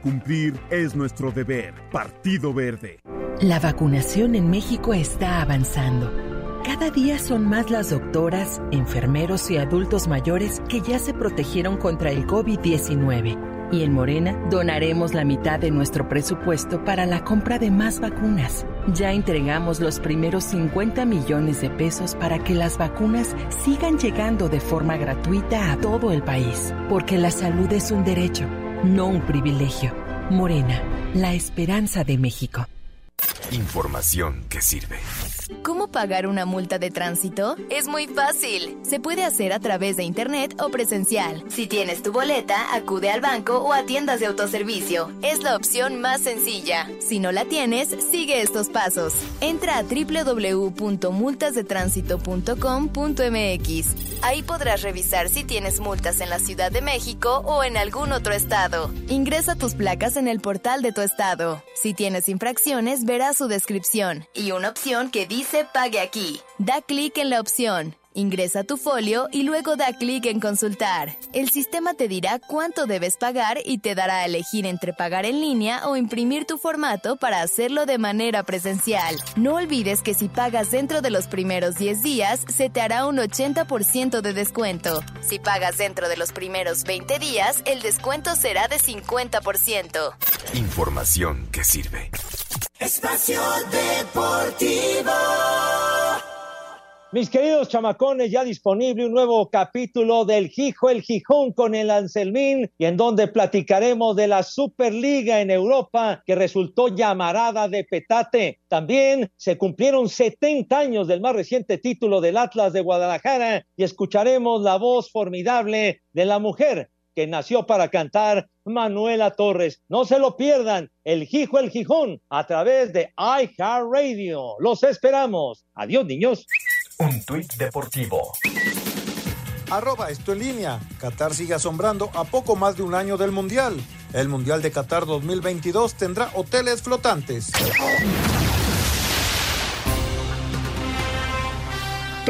Cumplir es nuestro deber. Partido Verde. La vacunación en México está avanzando. Cada día son más las doctoras, enfermeros y adultos mayores que ya se protegieron contra el COVID-19. Y en Morena donaremos la mitad de nuestro presupuesto para la compra de más vacunas. Ya entregamos los primeros 50 millones de pesos para que las vacunas sigan llegando de forma gratuita a todo el país. Porque la salud es un derecho, no un privilegio. Morena, la esperanza de México. Información que sirve. ¿Cómo pagar una multa de tránsito? Es muy fácil. Se puede hacer a través de internet o presencial. Si tienes tu boleta, acude al banco o a tiendas de autoservicio. Es la opción más sencilla. Si no la tienes, sigue estos pasos. Entra a www.multasdetránsito.com.mx. Ahí podrás revisar si tienes multas en la Ciudad de México o en algún otro estado. Ingresa tus placas en el portal de tu estado. Si tienes infracciones, verás su descripción y una opción que dice Pague aquí. Da clic en la opción. Ingresa tu folio y luego da clic en consultar. El sistema te dirá cuánto debes pagar y te dará a elegir entre pagar en línea o imprimir tu formato para hacerlo de manera presencial. No olvides que si pagas dentro de los primeros 10 días, se te hará un 80% de descuento. Si pagas dentro de los primeros 20 días, el descuento será de 50%. Información que sirve. Espacio Deportivo. Mis queridos chamacones, ya disponible un nuevo capítulo del Gijo el Gijón con el Anselmín y en donde platicaremos de la Superliga en Europa que resultó llamarada de petate. También se cumplieron 70 años del más reciente título del Atlas de Guadalajara y escucharemos la voz formidable de la mujer que nació para cantar Manuela Torres. No se lo pierdan, el Gijo el Gijón a través de iHeartRadio. Los esperamos. Adiós, niños. Un tuit deportivo. Arroba esto en línea. Qatar sigue asombrando a poco más de un año del Mundial. El Mundial de Qatar 2022 tendrá hoteles flotantes.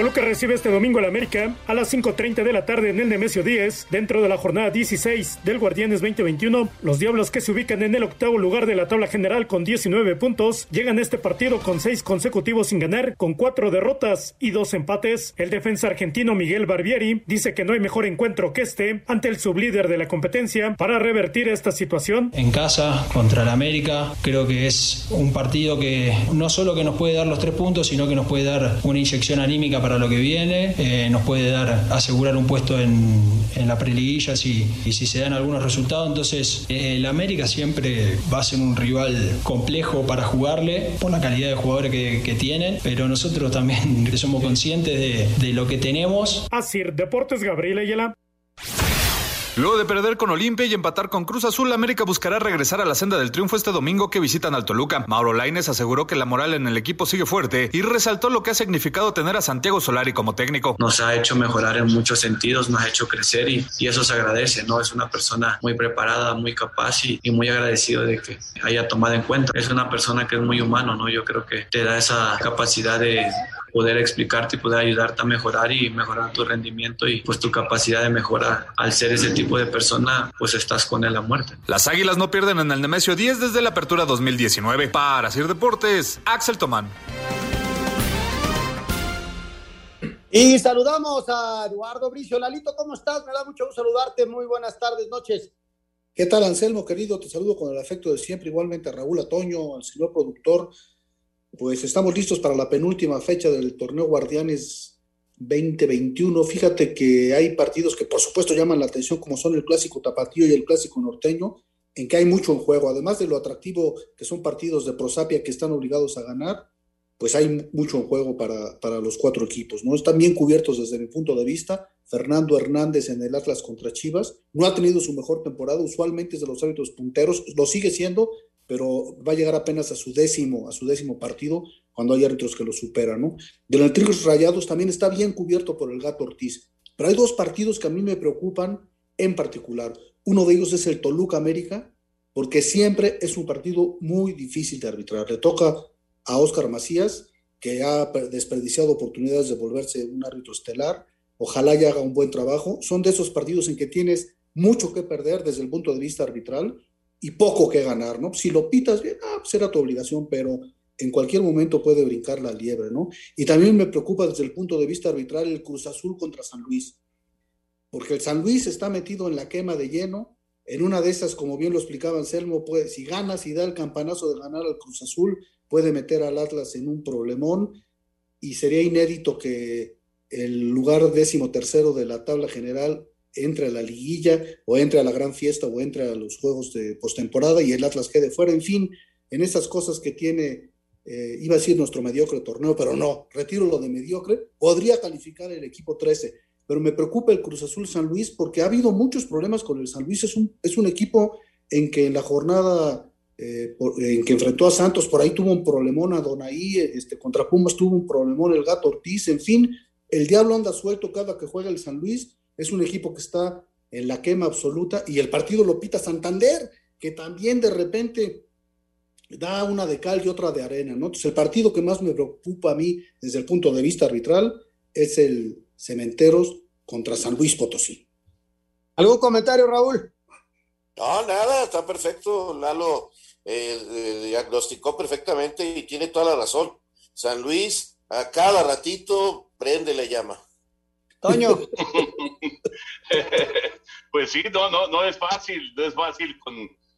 Toluca recibe este domingo al América a las 5.30 de la tarde en el Nemesio 10, dentro de la jornada 16 del Guardianes 2021. Los Diablos que se ubican en el octavo lugar de la tabla general con 19 puntos, llegan a este partido con seis consecutivos sin ganar, con cuatro derrotas y dos empates. El defensa argentino Miguel Barbieri dice que no hay mejor encuentro que este ante el sublíder de la competencia para revertir esta situación. En casa, contra el América, creo que es un partido que no solo que nos puede dar los tres puntos, sino que nos puede dar una inyección anímica para lo que viene, eh, nos puede dar, asegurar un puesto en, en la preliguilla si, si se dan algunos resultados. Entonces, eh, el América siempre va a ser un rival complejo para jugarle por la calidad de jugadores que, que tienen, pero nosotros también somos conscientes de, de lo que tenemos. Así, Deportes Gabriel Ayala. Luego de perder con Olimpia y empatar con Cruz Azul, América buscará regresar a la senda del triunfo este domingo que visitan al Toluca. Mauro Laines aseguró que la moral en el equipo sigue fuerte y resaltó lo que ha significado tener a Santiago Solari como técnico. Nos ha hecho mejorar en muchos sentidos, nos ha hecho crecer y, eso se agradece, ¿no? Es una persona muy preparada, muy capaz y, y, muy agradecido de que haya tomado en cuenta. Es una persona que es muy humano, ¿no? Yo creo que te da esa capacidad de poder explicarte y poder ayudarte a mejorar y mejorar tu rendimiento y pues tu capacidad de mejora al ser ese tipo de persona pues estás con él a muerte. Las Águilas no pierden en el Nemesio 10 desde la apertura 2019. Para Sir Deportes, Axel Tomán. Y saludamos a Eduardo Bricio. Lalito, ¿cómo estás? Me da mucho gusto saludarte. Muy buenas tardes, noches. ¿Qué tal, Anselmo, querido? Te saludo con el afecto de siempre. Igualmente a Raúl Atoño, al señor productor. Pues estamos listos para la penúltima fecha del torneo Guardianes 2021. Fíjate que hay partidos que por supuesto llaman la atención, como son el clásico tapatío y el clásico norteño, en que hay mucho en juego. Además de lo atractivo que son partidos de prosapia que están obligados a ganar, pues hay mucho en juego para, para los cuatro equipos. ¿no? Están bien cubiertos desde mi punto de vista. Fernando Hernández en el Atlas contra Chivas no ha tenido su mejor temporada, usualmente es de los árbitros punteros, lo sigue siendo, pero va a llegar apenas a su décimo, a su décimo partido cuando hay árbitros que lo superan, ¿no? Del el Tigres Rayados también está bien cubierto por el Gato Ortiz, pero hay dos partidos que a mí me preocupan en particular. Uno de ellos es el Toluca América, porque siempre es un partido muy difícil de arbitrar. Le toca a Óscar Macías, que ha desperdiciado oportunidades de volverse un árbitro estelar. Ojalá ya haga un buen trabajo. Son de esos partidos en que tienes mucho que perder desde el punto de vista arbitral y poco que ganar, ¿no? Si lo pitas bien, ah, pues tu obligación, pero en cualquier momento puede brincar la liebre, ¿no? Y también me preocupa desde el punto de vista arbitral el Cruz Azul contra San Luis, porque el San Luis está metido en la quema de lleno. En una de esas, como bien lo explicaba Anselmo, puede, si gana, si da el campanazo de ganar al Cruz Azul, puede meter al Atlas en un problemón y sería inédito que el lugar décimo tercero de la tabla general entre a la liguilla o entre a la gran fiesta o entre a los juegos de postemporada y el Atlas quede fuera. En fin, en esas cosas que tiene eh, iba a decir nuestro mediocre torneo, pero no, retiro lo de mediocre, podría calificar el equipo 13, pero me preocupa el Cruz Azul San Luis porque ha habido muchos problemas con el San Luis, es un, es un equipo en que en la jornada eh, en que enfrentó a Santos, por ahí tuvo un problemón a Donaí, este, contra Pumas tuvo un problemón el Gato Ortiz, en fin, el diablo anda suelto cada que juega el San Luis, es un equipo que está en la quema absoluta y el partido lo pita Santander, que también de repente da una de cal y otra de arena, ¿no? Entonces el partido que más me preocupa a mí desde el punto de vista arbitral es el Cementeros contra San Luis Potosí. ¿Algún comentario, Raúl? No, nada, está perfecto, Lalo eh, eh, diagnosticó perfectamente y tiene toda la razón. San Luis, a cada ratito, prende la llama. Toño. pues sí, no, no, no es fácil, no es fácil con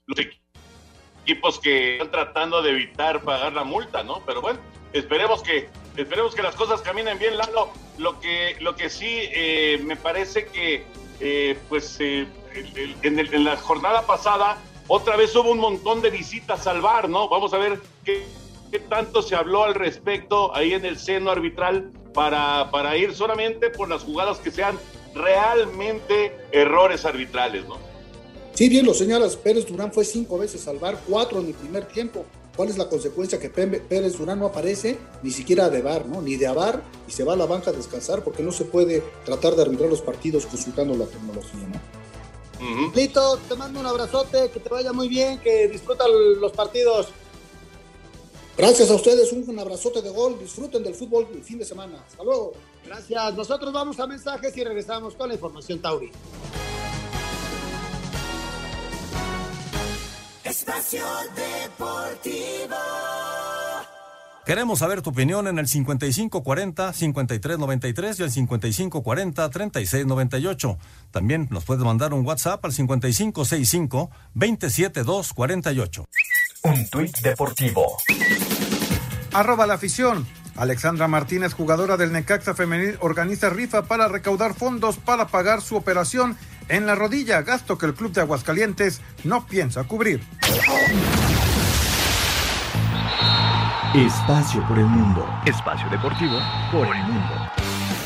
los equipos que están tratando de evitar pagar la multa, ¿no? Pero bueno, esperemos que, esperemos que las cosas caminen bien, Lalo. Lo que, lo que sí eh, me parece que, eh, pues, eh, en, en la jornada pasada, otra vez hubo un montón de visitas al bar, ¿no? Vamos a ver qué tanto se habló al respecto ahí en el seno arbitral para, para ir solamente por las jugadas que sean realmente errores arbitrales, ¿no? Sí, bien lo señalas, Pérez Durán fue cinco veces al bar, cuatro en el primer tiempo. ¿Cuál es la consecuencia? Que Pérez Durán no aparece ni siquiera de bar, ¿no? Ni de bar y se va a la banca a descansar porque no se puede tratar de arbitrar los partidos consultando la tecnología, ¿no? Lito, te mando un abrazote, que te vaya muy bien, que disfrutan los partidos. Gracias a ustedes, un abrazote de gol, disfruten del fútbol el fin de semana. Hasta luego. Gracias, nosotros vamos a mensajes y regresamos con la información Tauri. Espacio Deportivo. Queremos saber tu opinión en el 5540-5393 y el 5540-3698. También nos puedes mandar un WhatsApp al 5565-27248. Un tuit deportivo. Arroba la afición. Alexandra Martínez, jugadora del Necaxa Femenil, organiza rifa para recaudar fondos para pagar su operación en la rodilla, gasto que el club de Aguascalientes no piensa cubrir. Espacio por el mundo. Espacio deportivo por el mundo.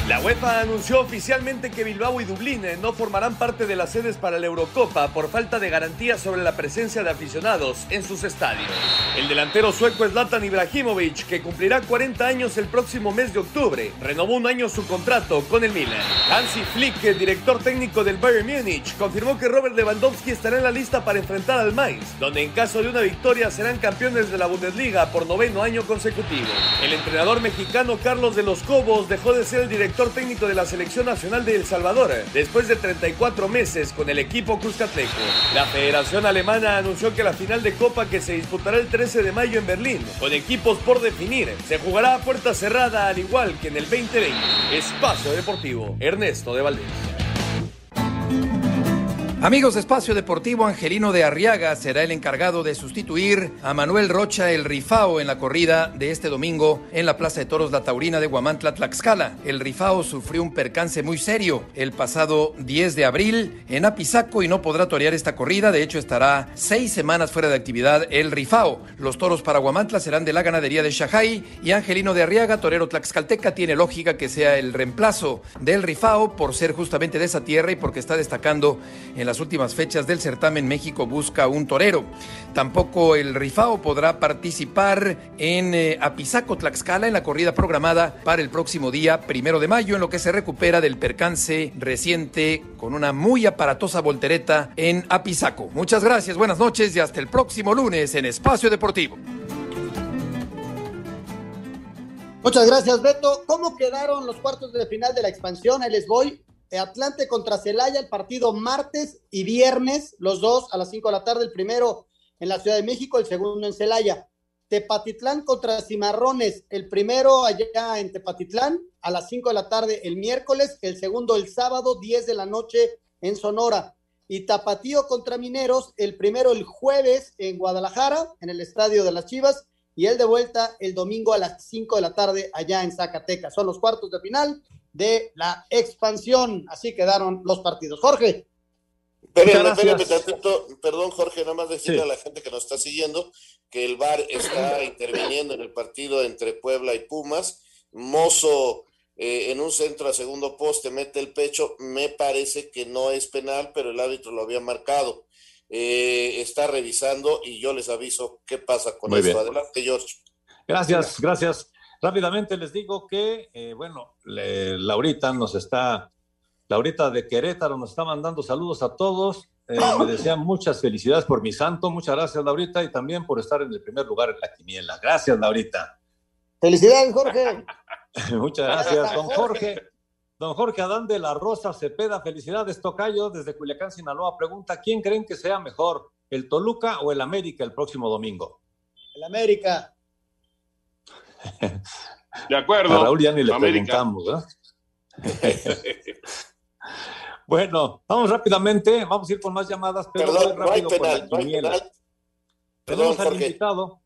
La UEFA anunció oficialmente que Bilbao y Dublín eh, no formarán parte de las sedes para la Eurocopa por falta de garantías sobre la presencia de aficionados en sus estadios. El delantero sueco Zlatan Ibrahimovic, que cumplirá 40 años el próximo mes de octubre, renovó un año su contrato con el Milan. Hansi Flick, director técnico del Bayern Múnich, confirmó que Robert Lewandowski estará en la lista para enfrentar al Mainz, donde en caso de una victoria serán campeones de la Bundesliga por noveno año consecutivo. El entrenador mexicano Carlos de los Cobos dejó de ser el director técnico de la Selección Nacional de El Salvador, después de 34 meses con el equipo Cuscatleco. La Federación Alemana anunció que la final de Copa que se disputará el 13 de mayo en Berlín, con equipos por definir, se jugará a puerta cerrada al igual que en el 2020. Espacio Deportivo, Ernesto de Valdés. Amigos de Espacio Deportivo, Angelino de Arriaga será el encargado de sustituir a Manuel Rocha el Rifao en la corrida de este domingo en la Plaza de Toros La Taurina de Guamantla, Tlaxcala. El Rifao sufrió un percance muy serio el pasado 10 de abril en Apizaco y no podrá torear esta corrida. De hecho, estará seis semanas fuera de actividad el Rifao. Los toros para Guamantla serán de la ganadería de Shajay y Angelino de Arriaga, torero tlaxcalteca, tiene lógica que sea el reemplazo del Rifao por ser justamente de esa tierra y porque está destacando en las últimas fechas del certamen México busca un torero. Tampoco el Rifao podrá participar en eh, Apizaco, Tlaxcala, en la corrida programada para el próximo día primero de mayo, en lo que se recupera del percance reciente con una muy aparatosa voltereta en Apizaco. Muchas gracias, buenas noches y hasta el próximo lunes en Espacio Deportivo. Muchas gracias, Beto. ¿Cómo quedaron los cuartos de final de la expansión? Ahí les voy. Atlante contra Celaya, el partido martes y viernes, los dos a las 5 de la tarde, el primero en la Ciudad de México, el segundo en Celaya. Tepatitlán contra Cimarrones, el primero allá en Tepatitlán a las 5 de la tarde el miércoles, el segundo el sábado, 10 de la noche en Sonora. Y Tapatío contra Mineros, el primero el jueves en Guadalajara, en el Estadio de las Chivas, y el de vuelta el domingo a las 5 de la tarde allá en Zacatecas. Son los cuartos de final de la expansión. Así quedaron los partidos. Jorge. perdón, Jorge, nada más decirle a la gente que nos está siguiendo que el VAR está interviniendo en el partido entre Puebla y Pumas. Mozo eh, en un centro a segundo poste mete el pecho. Me parece que no es penal, pero el árbitro lo había marcado. Eh, está revisando y yo les aviso qué pasa con esto. Adelante, George. Gracias, gracias. Rápidamente les digo que, eh, bueno, Laurita nos está, Laurita de Querétaro nos está mandando saludos a todos. Eh, me desean muchas felicidades por mi santo. Muchas gracias, Laurita, y también por estar en el primer lugar en la quiniela. Gracias, Laurita. Felicidades, Jorge. muchas gracias, don Jorge. Don Jorge Adán de la Rosa Cepeda, felicidades, Tocayo, desde Culiacán, Sinaloa. Pregunta, ¿quién creen que sea mejor, el Toluca o el América el próximo domingo? El América. De acuerdo. A Raúl ya ni le preguntamos, bueno, vamos rápidamente, vamos a ir con más llamadas, pero Perdón, no hay penal, no hay penal. Perdón, Jorge,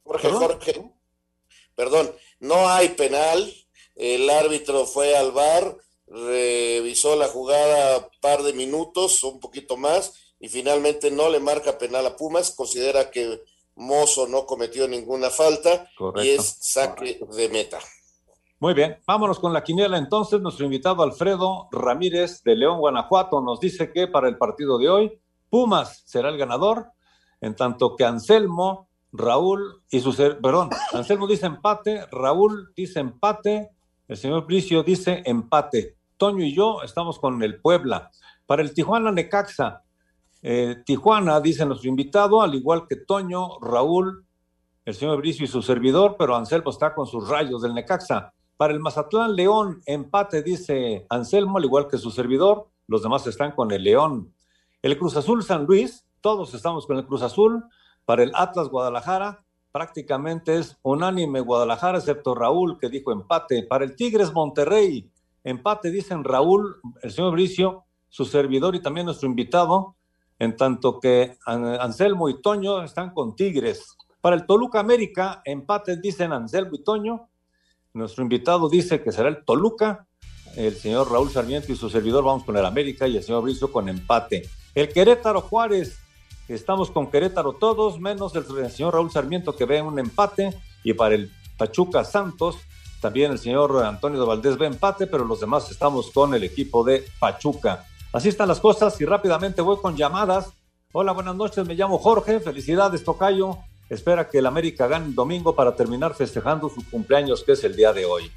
Jorge, Jorge, perdón, no hay penal. El árbitro fue al bar, revisó la jugada par de minutos, un poquito más, y finalmente no le marca penal a Pumas. Considera que Mozo no cometió ninguna falta y es saque de meta. Muy bien, vámonos con la quiniela entonces. Nuestro invitado Alfredo Ramírez de León, Guanajuato, nos dice que para el partido de hoy, Pumas será el ganador, en tanto que Anselmo, Raúl y su... Perdón, Anselmo dice empate, Raúl dice empate, el señor Bricio dice empate. Toño y yo estamos con el Puebla. Para el Tijuana Necaxa, eh, Tijuana, dice nuestro invitado, al igual que Toño, Raúl, el señor Bricio y su servidor, pero Anselmo está con sus rayos del Necaxa. Para el Mazatlán León, empate, dice Anselmo, al igual que su servidor, los demás están con el León. El Cruz Azul San Luis, todos estamos con el Cruz Azul. Para el Atlas Guadalajara, prácticamente es unánime Guadalajara, excepto Raúl, que dijo empate. Para el Tigres Monterrey, empate, dicen Raúl, el señor Bricio, su servidor y también nuestro invitado en tanto que Anselmo y Toño están con Tigres. Para el Toluca América, empates dicen Anselmo y Toño. Nuestro invitado dice que será el Toluca. El señor Raúl Sarmiento y su servidor vamos con el América y el señor Brizo con empate. El Querétaro Juárez, estamos con Querétaro todos, menos el, señor Raúl Sarmiento que ve un empate. Y para el Pachuca Santos, también el señor Antonio Valdés ve empate, pero los demás estamos con el equipo de Pachuca. Así están las cosas y rápidamente voy con llamadas. Hola, buenas noches, me llamo Jorge, felicidades Tocayo. Espera que el América gane el domingo para terminar festejando su cumpleaños que es el día de hoy.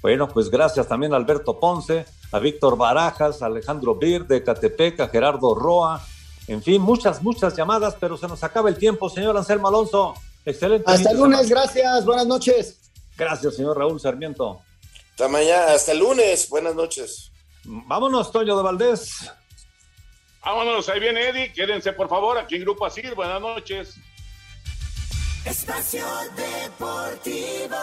Bueno, pues gracias también a Alberto Ponce, a Víctor Barajas, a Alejandro Bir de Catepec, a Gerardo Roa. En fin, muchas, muchas llamadas, pero se nos acaba el tiempo, señor Anselmo Alonso. Excelente. Hasta el lunes, gracias, buenas noches. Gracias, señor Raúl Sarmiento. Hasta mañana, hasta el lunes. Buenas noches. Vámonos, Toño de Valdés. Vámonos, ahí viene Eddie. Quédense, por favor, aquí en Grupo Asir. Buenas noches. Espacio Deportivo.